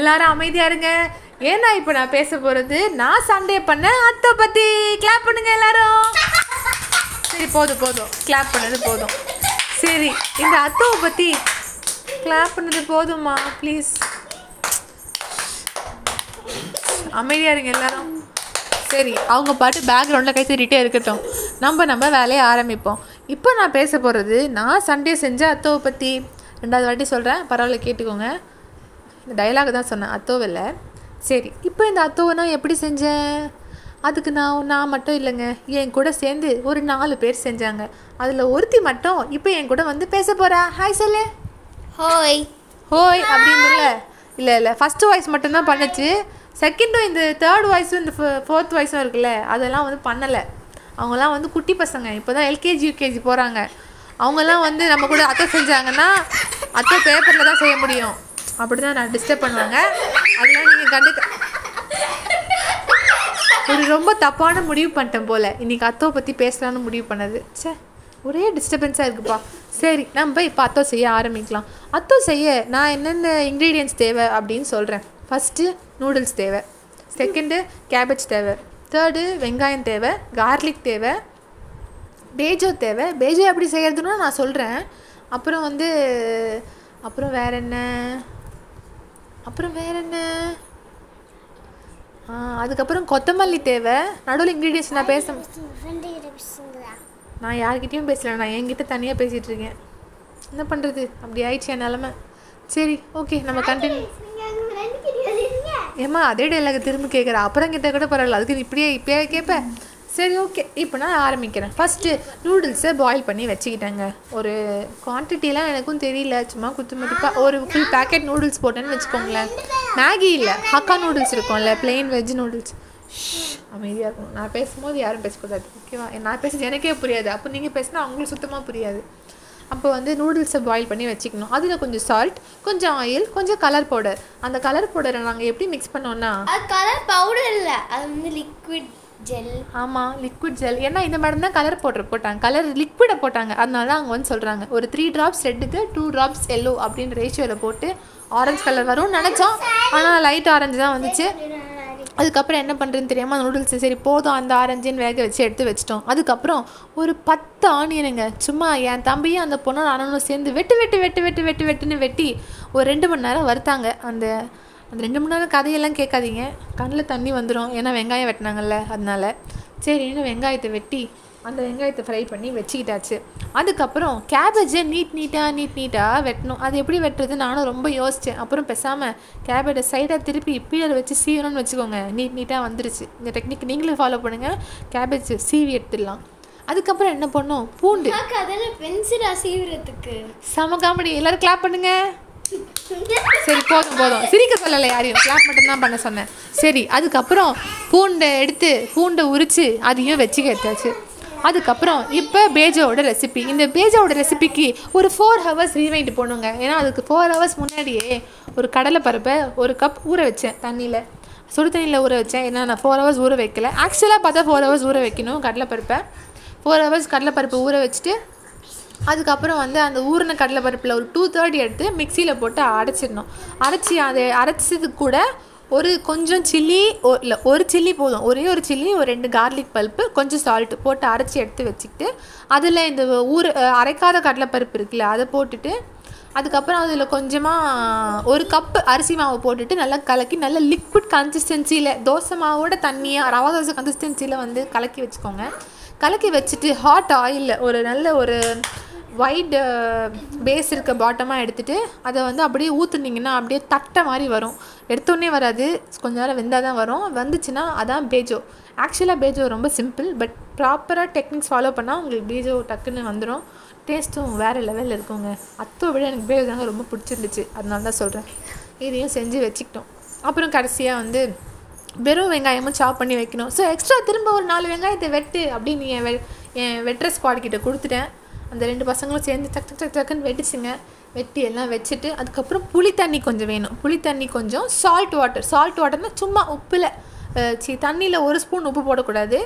எல்லாரும் அமைதியா இருங்க. ஏன்னா இப்போ நான் பேச போகிறது நான் சண்டே பண்ண அத்தை பற்றி கிளாப் பண்ணுங்க எல்லாரும். சரி போதும் போதும். கிளாப் பண்ணது போதும். சரி இந்த அத்தவை பற்றி கிளாப் பண்ணது போதும்மா ப்ளீஸ் அமைதியாக இருங்க எல்லாரும். சரி அவங்க பாட்டு பேக்ரவுண்டில் கை தட்டிகிட்டே இருக்கட்டும். நம்ம நம்ம வேலையை ஆரம்பிப்போம். இப்போ நான் பேச போகிறது நான் சண்டே செஞ்ச அத்தோவை பற்றி ரெண்டாவது வாட்டி சொல்கிறேன் பரவாயில்ல கேட்டுக்கோங்க. இந்த டைலாக் தான் சொன்னேன் அத்தோவில் சரி இப்போ இந்த அத்தோவை நான் எப்படி செஞ்சேன்? அதுக்கு நான் நான் மட்டும் இல்லைங்க. என் கூட சேர்ந்து ஒரு நாலு பேர் செஞ்சாங்க. அதில் ஒருத்தி மட்டும் இப்போ என் கூட வந்து பேச போகிறா ஹாய் சொல்லு. ஹோய் ஹோய் அப்படின்னு இல்லை இல்லை இல்லை ஃபஸ்ட்டு வாய்ஸ் மட்டும்தான் பண்ணுச்சு. செகண்டும் இந்த தேர்ட் வாய்ஸும் இந்த ஃபோர்த் வாய்ஸும் இருக்குல்ல அதெல்லாம் வந்து பண்ணலை. அவங்கெல்லாம் வந்து குட்டி பசங்க. இப்போ தான் எல்கேஜி யூகேஜி போகிறாங்க அவங்கெல்லாம் வந்து நம்ம கூட அத்தை செஞ்சாங்கன்னா அத்தை பேப்பரில் தான் செய்ய முடியும். அப்படி தான் நான் டிஸ்டர்ப் பண்ணுவாங்க. அதெல்லாம் நீங்கள் கண்டுக்க ஒரு ரொம்ப தப்பான முடிவு பண்ணிட்டேன் போல. இன்னைக்கு அத்தோவை பற்றி பேசலான்னு முடிவு பண்ணது. ச்சே ஒரே டிஸ்டர்பன்ஸாக இருக்குப்பா. சரி நம்ம இப்போ அத்தோ செய்ய ஆரம்பிக்கலாம். அத்தோ செய்ய நான் என்னென்ன இன்க்ரீடியன்ஸ் தேவை அப்படின்னு சொல்கிறேன் ஃபஸ்ட்டு நூடுல்ஸ் தேவை. செகண்டு கேபேஜ் தேவை. தேர்டு வெங்காயம் தேவை. கார்லிக் தேவை. பேஜோ தேவை. பேஜோ எப்படி செய்கிறதுன்னு நான் சொல்கிறேன் அப்புறம் வந்து அப்புறம் வேறு என்ன? அப்புறம் வேற என்ன? ஆ, அதுக்கப்புறம் கொத்தமல்லி தேவை. நடுவில் இன்க்ரீடியன்ஸ் நான் பேச நான் யார்கிட்டயும் பேசல நான் என்கிட்ட தனியாக பேசிகிட்டு இருக்கேன். என்ன பண்ணுறது அப்படி ஆயிடுச்சு என் நிலமை. சரி ஓகே நம்ம கண்டினியூ ஏம்மா அதே டைலாக திரும்ப கேட்குற அப்புறம் கிட்ட கூட பரவாயில்ல. அதுக்கு நீ இப்படியே இப்பயே கேட்பேன் சரி ஓகே இப்போ நான் ஆரம்பிக்கிறேன். ஃபஸ்ட்டு நூடுல்ஸை பாயில் பண்ணி வச்சுக்கிட்டேங்க. ஒரு குவான்டிட்டிலாம் எனக்கும் தெரியல. சும்மா குத்து மதிப்பாக ஒரு ஃபுல் பேக்கெட் நூடுல்ஸ் போட்டேன்னு வச்சுக்கோங்களேன். மேகி இல்லை ஹக்கா நூடுல்ஸ் இருக்கும்ல பிளெயின் வெஜ் நூடுல்ஸ் அமைதியாக இருக்கும் நான் பேசும்போது யாரும் பேசக்கூடாது. ஓகேவா? நான் பேசுறது எனக்கே புரியாது. அப்போ நீங்கள் பேசினா அவங்களுக்கு சுத்தமாக புரியாது. அப்போ வந்து நூடுல்ஸை பாயில் பண்ணி வச்சுக்கணும். அதில் கொஞ்சம் சால்ட் கொஞ்சம் ஆயில் கொஞ்சம் கலர் பவுடர் அந்த கலர் பவுடரை நாங்கள் எப்படி மிக்ஸ் பண்ணோன்னா கலர் பவுடர் இல்லை. அது வந்து லிக்விட் ஜெல் ஆமாம் லிக்விட் ஜெல் ஏன்னா இந்த மேடம் தான் கலர் போட்டு போட்டாங்க. கலர் லிக்விடை போட்டாங்க. அதனால தான் அவங்க வந்து சொல்கிறாங்க ஒரு த்ரீ ட்ராப்ஸ் ரெட்டுக்கு டூ ட்ராப்ஸ் எல்லோ அப்படின்னு ரேஷியோவில் போட்டு ஆரஞ்சு கலர் வரும்னு நினச்சோம். ஆனால் லைட் ஆரஞ்சு தான் வந்துச்சு. அதுக்கப்புறம் என்ன பண்ணுறதுன்னு தெரியாமல் நூடுல்ஸ் சரி போதும். அந்த ஆரஞ்சுன்னு வேக வச்சு எடுத்து வச்சிட்டோம். அதுக்கப்புறம் ஒரு பத்து ஆனியனுங்க. சும்மா என் தம்பியும் அந்த பொண்ணும் நானும் சேர்ந்து வெட்டு வெட்டு வெட்டு வெட்டு வெட்டு வெட்டுன்னு வெட்டி ஒரு ரெண்டு மணி நேரம் வருத்தாங்க அந்த அந்த ரெண்டு மணி நேரம் கதையெல்லாம் கேட்காதீங்க. கண்ணில் தண்ணி வந்துடும் ஏன்னா வெங்காயம் வெட்டினாங்கல்ல அதனால. சரின்னு வெங்காயத்தை வெட்டி அந்த வெங்காயத்தை ஃப்ரை பண்ணி வச்சுக்கிட்டாச்சு. அதுக்கப்புறம் கேபேஜை நீட் நீட்டாக நீட் நீட்டாக வெட்டணும். அது எப்படி வெட்டுறது? நானும் ரொம்ப யோசித்தேன் அப்புறம் பேசாமல் கேபேஜை சைடாக திருப்பி இப்படியே வச்சு சீவணும்னு வச்சுக்கோங்க. நீட் நீட்டாக வந்துருச்சு. இந்த டெக்னிக் நீங்களும் ஃபாலோ பண்ணுங்கள் கேபேஜ் சீவி எடுத்துடலாம். அதுக்கப்புறம் என்ன பண்ணோம்? பூண்டு. பென்சிலா சீவுறதுக்கு. செம காமெடி எல்லாரும் கிளாப் பண்ணுங்க. சரி போதும் போதும். சிரிக்க சொல்லலை யாரையும். கிளாப் மட்டும்தான் பண்ண சொன்னேன். சரி அதுக்கப்புறம் பூண்டை எடுத்து பூண்டை உரித்து அதையும் வச்சு எடுத்தாச்சு. அதுக்கப்புறம் இப்போ பேஜாவோட ரெசிபி இந்த பேஜாவோட ரெசிபிக்கு ஒரு ஃபோர் ஹவர்ஸ் ரீவைண்ட் போடணுங்க ஏன்னா அதுக்கு ஃபோர் ஹவர்ஸ் முன்னாடியே ஒரு கடலை பருப்பை ஒரு கப் ஊற வச்சேன் தண்ணியில். சுடு தண்ணியில் ஊற வச்சேன். ஏன்னா நான் ஃபோர் ஹவர்ஸ் ஊற வைக்கல. ஆக்சுவலாக பார்த்தா ஃபோர் ஹவர்ஸ் ஊற வைக்கணும் கடலைப்பருப்பை. ஃபோர் ஹவர்ஸ் கடலைப்பருப்பு ஊற வச்சுட்டு அதுக்கப்புறம் வந்து அந்த ஊறின கடலைப்பருப்பில் ஒரு டூ தேர்ட்டி எடுத்து மிக்சியில் போட்டு அரைச்சிடணும். அரைச்சி அதை அரைச்சதுக்கு கூட ஒரு கொஞ்சம் சில்லி இல்லை ஒரு சில்லி போதும். ஒரே ஒரு சில்லி ஒரு ரெண்டு கார்லிக் பல்ப்பு கொஞ்சம் சால்ட்டு போட்டு அரைச்சி எடுத்து வச்சுக்கிட்டு அதில் இந்த ஊர் அரைக்காத கடலைப்பருப்பு இருக்குல்ல அதை போட்டுட்டு அதுக்கப்புறம் அதில் கொஞ்சமாக ஒரு கப்பு அரிசி மாவு போட்டுட்டு நல்லா கலக்கி நல்லா லிக்விட் கன்சிஸ்டன்சியில் தோசை மாவோட தண்ணியாக ரவா தோசை கன்சிஸ்டன்சியில் வந்து கலக்கி வச்சுக்கோங்க. கலக்கி வச்சுட்டு ஹாட் ஆயிலில் ஒரு நல்ல ஒரு ஒயிட் பேஸ் uh, இருக்க பாட்டமாக எடுத்துகிட்டு அதை வந்து அப்படியே ஊற்றுனீங்கன்னா அப்படியே தட்டை மாதிரி வரும். எடுத்தோடனே வராது. கொஞ்ச நேரம் வெந்தால் தான் வரும். வந்துச்சுன்னா அதான் பேஜோ. ஆக்சுவலாக பேஜோ ரொம்ப சிம்பிள் பட் ப்ராப்பராக டெக்னிக்ஸ் ஃபாலோ பண்ணால் உங்களுக்கு பேஜோ டக்குன்னு வந்துடும் டேஸ்ட்டும் வேறு லெவலில் இருக்குங்க. அத்தோ விட எனக்கு பேஜோ தாங்க ரொம்ப பிடிச்சிருந்துச்சு. அதனால தான் சொல்கிறேன் இதையும் செஞ்சு வச்சுக்கிட்டோம். அப்புறம் கடைசியாக வந்து வெறும் வெங்காயமும் சாப் பண்ணி வைக்கணும். ஸோ எக்ஸ்ட்ரா திரும்ப ஒரு நாலு வெங்காயத்தை வெட்டு அப்படின்னு என் வெ என் வெட்டுற ஸ்குவாட் கிட்ட கொடுத்துட்டேன். அந்த ரெண்டு பசங்களும் சேர்ந்து டக் டக் டக் டக்குன்னு வெட்டிச்சுங்க வெட்டி எல்லாம் வச்சுட்டு அதுக்கப்புறம் புளி தண்ணி கொஞ்சம் வேணும். புளி தண்ணி கொஞ்சம் சால்ட் வாட்டர் சால்ட் வாட்டர்னால் சும்மா உப்பில் சி தண்ணியில் ஒரு ஸ்பூன் உப்பு போடக்கூடாது.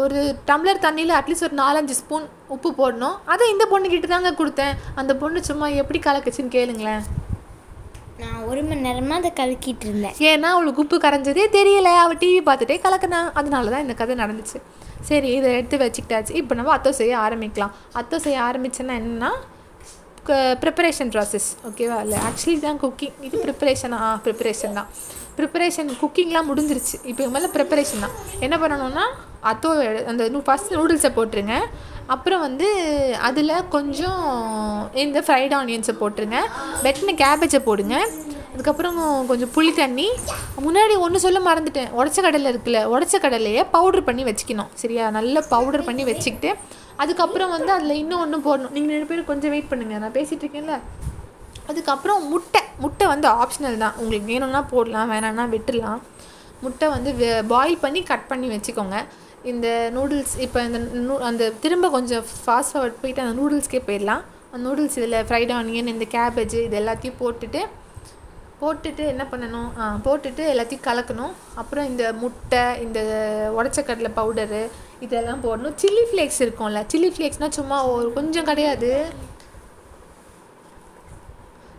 ஒரு டம்ளர் தண்ணியில் அட்லீஸ்ட் ஒரு நாலஞ்சு ஸ்பூன் உப்பு போடணும். அதை இந்த பொண்ணுக்கிட்ட தாங்க கொடுத்தேன். அந்த பொண்ணு சும்மா எப்படி கலக்குச்சுன்னு கேளுங்களேன். நான் ஒரு மணி நேரமா அதை கலக்கிட்டு இருந்தேன். ஏன்னா அவளுக்கு உப்பு கரைஞ்சதே தெரியல. அவள் டிவி பார்த்துட்டே கலக்கினா. அதனால தான் இந்த கதை நடந்துச்சு. சரி இதை எடுத்து வச்சுக்கிட்டாச்சு. இப்போ நம்ம அத்தோ செய்ய ஆரம்பிக்கலாம். அத்தோ செய்ய ஆரம்பிச்சேன்னா என்னன்னா ப்ரிப்பரேஷன் ப்ராசஸ் ஓகேவா இல்லை ஆக்சுவலி தான் குக்கிங் இது ப்ரிப்பரேஷனா ஆ ப்ரிப்பரேஷன் தான். ப்ரிப்பரேஷன் குக்கிங்லாம் முடிஞ்சிருச்சு. இப்போ மேலே ப்ரிப்பரேஷன் தான். என்ன பண்ணணும்னா அத்தோ அந்த ஃபஸ்ட் நூடுல்ஸை போட்டுருங்க. அப்புறம் வந்து அதில் கொஞ்சம் இந்த ஃப்ரைட் ஆனியன்ஸை போட்டுருங்க. வெட்டின கேபேஜை போடுங்க. அதுக்கப்புறம் கொஞ்சம் புளி தண்ணி. முன்னாடி ஒன்று சொல்ல மறந்துட்டேன். உடச்ச கடலை இருக்குல்ல உடச்ச கடலையை பவுடர் பண்ணி வச்சுக்கணும். சரியா? நல்லா பவுடர் பண்ணி வச்சுக்கிட்டு அதுக்கப்புறம் வந்து அதில் இன்னும் ஒன்று போடணும். நீங்கள் ரெண்டு பேரும் கொஞ்சம் வெயிட் பண்ணுங்கள் நான் பேசிகிட்டு இருக்கேன்ல. அதுக்கப்புறம் முட்டை. முட்டை வந்து ஆப்ஷனல் தான். உங்களுக்கு வேணும்னா போடலாம் வேணாம்னா விட்டுடலாம் முட்டை வந்து பாயில் பண்ணி கட் பண்ணி வச்சுக்கோங்க. இந்த நூடுல்ஸ் இப்போ இந்த நூ- அந்த திரும்ப கொஞ்சம் ஃபாஸ்ட் ஃபார்வர்ட் போயிட்டு அந்த நூடுல்ஸ்க்கே போயிடலாம். அந்த நூடுல்ஸ் இதில் ஃப்ரைட் ஆனியன் இந்த கேபேஜ் இது எல்லாத்தையும் போட்டுட்டு போட்டுட்டு என்ன பண்ணணும்? போட்டுட்டு எல்லாத்தையும் கலக்கணும். அப்புறம் இந்த முட்டை இந்த உடச்ச கடலை பவுடரு இதெல்லாம் போடணும். சில்லி ஃப்ளேக்ஸ் இருக்கும்ல சில்லி ஃப்ளேக்ஸ்னால் சும்மா ஒரு கொஞ்சம் கிடையாது.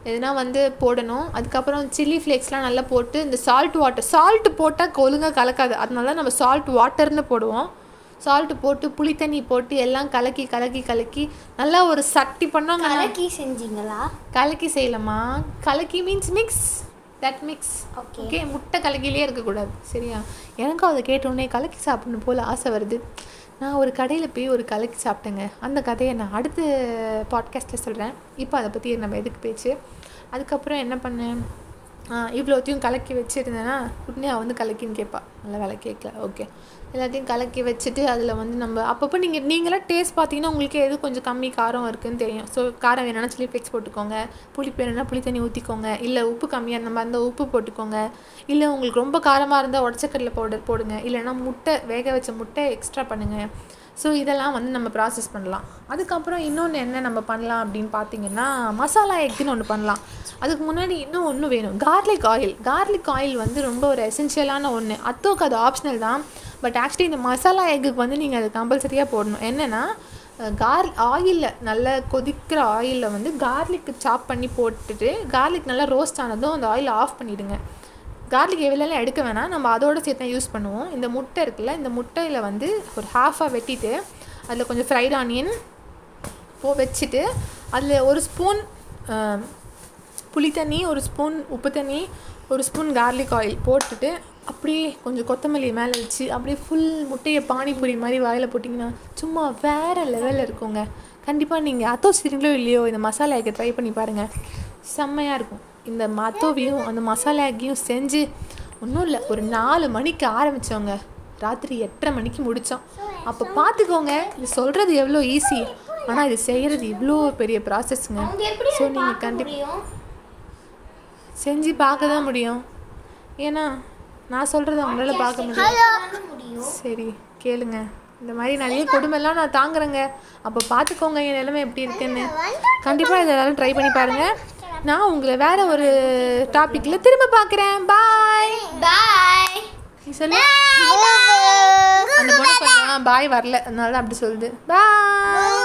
எதுனா வந்து போடணும். அதுக்கப்புறம் சில்லி ஃப்ளேக்ஸ்லாம் நல்லா போட்டு இந்த சால்ட் வாட்டர் சால்ட் போட்டால் ஒழுங்காக கலக்காது. அதனால தான் நம்ம சால்ட் வாட்டர்னு போடுவோம். சால்ட் போட்டு புளி தண்ணி போட்டு எல்லாம் கலக்கி கலக்கி கலக்கி நல்லா ஒரு சட்டி பண்ணாங்க கலக்கி செஞ்சீங்களா? கலக்கி செய்யலாமா கலக்கி means mix that mix Okay. Okay முட்டை கலக்கிலே இருக்கக்கூடாது. சரியா? எனக்கும் அதை கேட்டோடனே கலக்கி சாப்பிடணும் போல் ஆசை வருது. நான் ஒரு கடையில் போய் ஒரு கலக்கி சாப்பிட்டேங்க. அந்த கதையை நான் அடுத்த பாட்காஸ்ட்டில் சொல்கிறேன் இப்போ அதை பற்றி நம்ம எதுக்கு பேச்சு? அதுக்கப்புறம் என்ன பண்ணேன்? இவ்வளோத்தையும் கலக்கி வச்சுருந்தேன்னா உடனே அவள் வந்து கலக்கின்னு கேட்பா நல்ல வேலை கேட்கல. ஓகே எல்லாத்தையும் கலக்கி வச்சுட்டு அதில் வந்து நம்ம அப்பப்போ நீங்கள் நீங்களாம் டேஸ்ட் பார்த்தீங்கன்னா உங்களுக்கு எது கொஞ்சம் கம்மி காரம் இருக்குன்னு தெரியும். ஸோ காரம் வேணும்னா சில்லி ஃப்ளேக்ஸ் போட்டுக்கோங்க. புளிப்பு வேணும்னா புளி தண்ணி ஊற்றிக்கோங்க இல்லை உப்பு கம்மியாக நம்ம அந்த உப்பு போட்டுக்கோங்க. இல்லை உங்களுக்கு ரொம்ப காரமாக இருந்தால் உடச்சக்கடலை பவுடர் போடுங்க. இல்லைன்னா முட்டை வேக வச்ச முட்டை எக்ஸ்ட்ரா பண்ணுங்கள் ஸோ இதெல்லாம் வந்து நம்ம ப்ராசஸ் பண்ணலாம். அதுக்கப்புறம் இன்னொன்று என்ன நம்ம பண்ணலாம் அப்படின்னு பார்த்தீங்கன்னா மசாலா எக்குன்னு ஒன்று பண்ணலாம். அதுக்கு முன்னாடி இன்னும் ஒன்று வேணும். கார்லிக் ஆயில் கார்லிக் ஆயில் வந்து ரொம்ப ஒரு எசென்ஷியலான ஒன்று அத்தோக்கு அது ஆப்ஷனல் தான். பட் ஆக்சுவலி இந்த மசாலா எக்குக்கு வந்து நீங்கள் அது கம்பல்சரியாக போடணும். என்னென்னா கார் ஆயிலில் நல்லா கொதிக்கிற ஆயிலில் வந்து கார்லிக்கு சாப் பண்ணி போட்டுட்டு கார்லிக் நல்லா ரோஸ்ட் ஆனதும் அந்த ஆயில் ஆஃப் பண்ணிவிடுங்க கார்லிக் எவ்வளோலாம் எடுக்க வேணாம் நம்ம அதோட சேர்த்து தான் யூஸ் பண்ணுவோம். இந்த முட்டை இருக்குல்ல இந்த முட்டையில் வந்து ஒரு ஹாஃபாக வெட்டிட்டு அதில் கொஞ்சம் ஃப்ரைட் ஆனியன் போ வச்சுட்டு அதில் ஒரு ஸ்பூன் புளி தண்ணி ஒரு ஸ்பூன் உப்பு தண்ணி ஒரு ஸ்பூன் கார்லிக் ஆயில் போட்டுட்டு அப்படியே கொஞ்சம் கொத்தமல்லி மேலே வச்சு அப்படியே ஃபுல் முட்டையை பானிபூரி மாதிரி வாயில் போட்டிங்கன்னா சும்மா வேறு லெவலில் இருக்குங்க. கண்டிப்பாக நீங்கள் அத்தோ செய்றீங்களோ இல்லையோ இந்த மசாலா ட்ரை பண்ணி பாருங்கள் செம்மையாக இருக்கும். இந்த மத்தோவையும் அந்த மசாலா எக்கையும் செஞ்சு ஒன்றும் இல்லை ஒரு நாலு மணிக்கு ஆரம்பித்தவங்க ராத்திரி எட்டரை மணிக்கு முடித்தோம் அப்போ பார்த்துக்கோங்க இது சொல்கிறது எவ்வளோ ஈஸி ஆனால் இது செய்கிறது இவ்வளோ பெரிய ப்ராசஸ்ங்க ஸோ நீங்கள் கண்டிப்பாக செஞ்சு பார்க்க தான் முடியும். ஏன்னா நான் சொல்கிறத அவங்களால பார்க்க முடியும். சரி கேளுங்க. இந்த மாதிரி நிறைய கொடுமைலாம் நான் தாங்குறேங்க. அப்போ பார்த்துக்கோங்க என் நிலைமை எப்படி இருக்குன்னு. கண்டிப்பாக இதை எல்லாரும் ட்ரை பண்ணி பாருங்கள் நான் உங்களை வேற ஒரு டாப்பிக்கில் திரும்ப பார்க்குறேன். பாய் பாய் சொல்லு. அந்த பொண்ணு கொஞ்சம் பாய் வரல. அதனால தான் அப்படி சொல்லுது. பாய்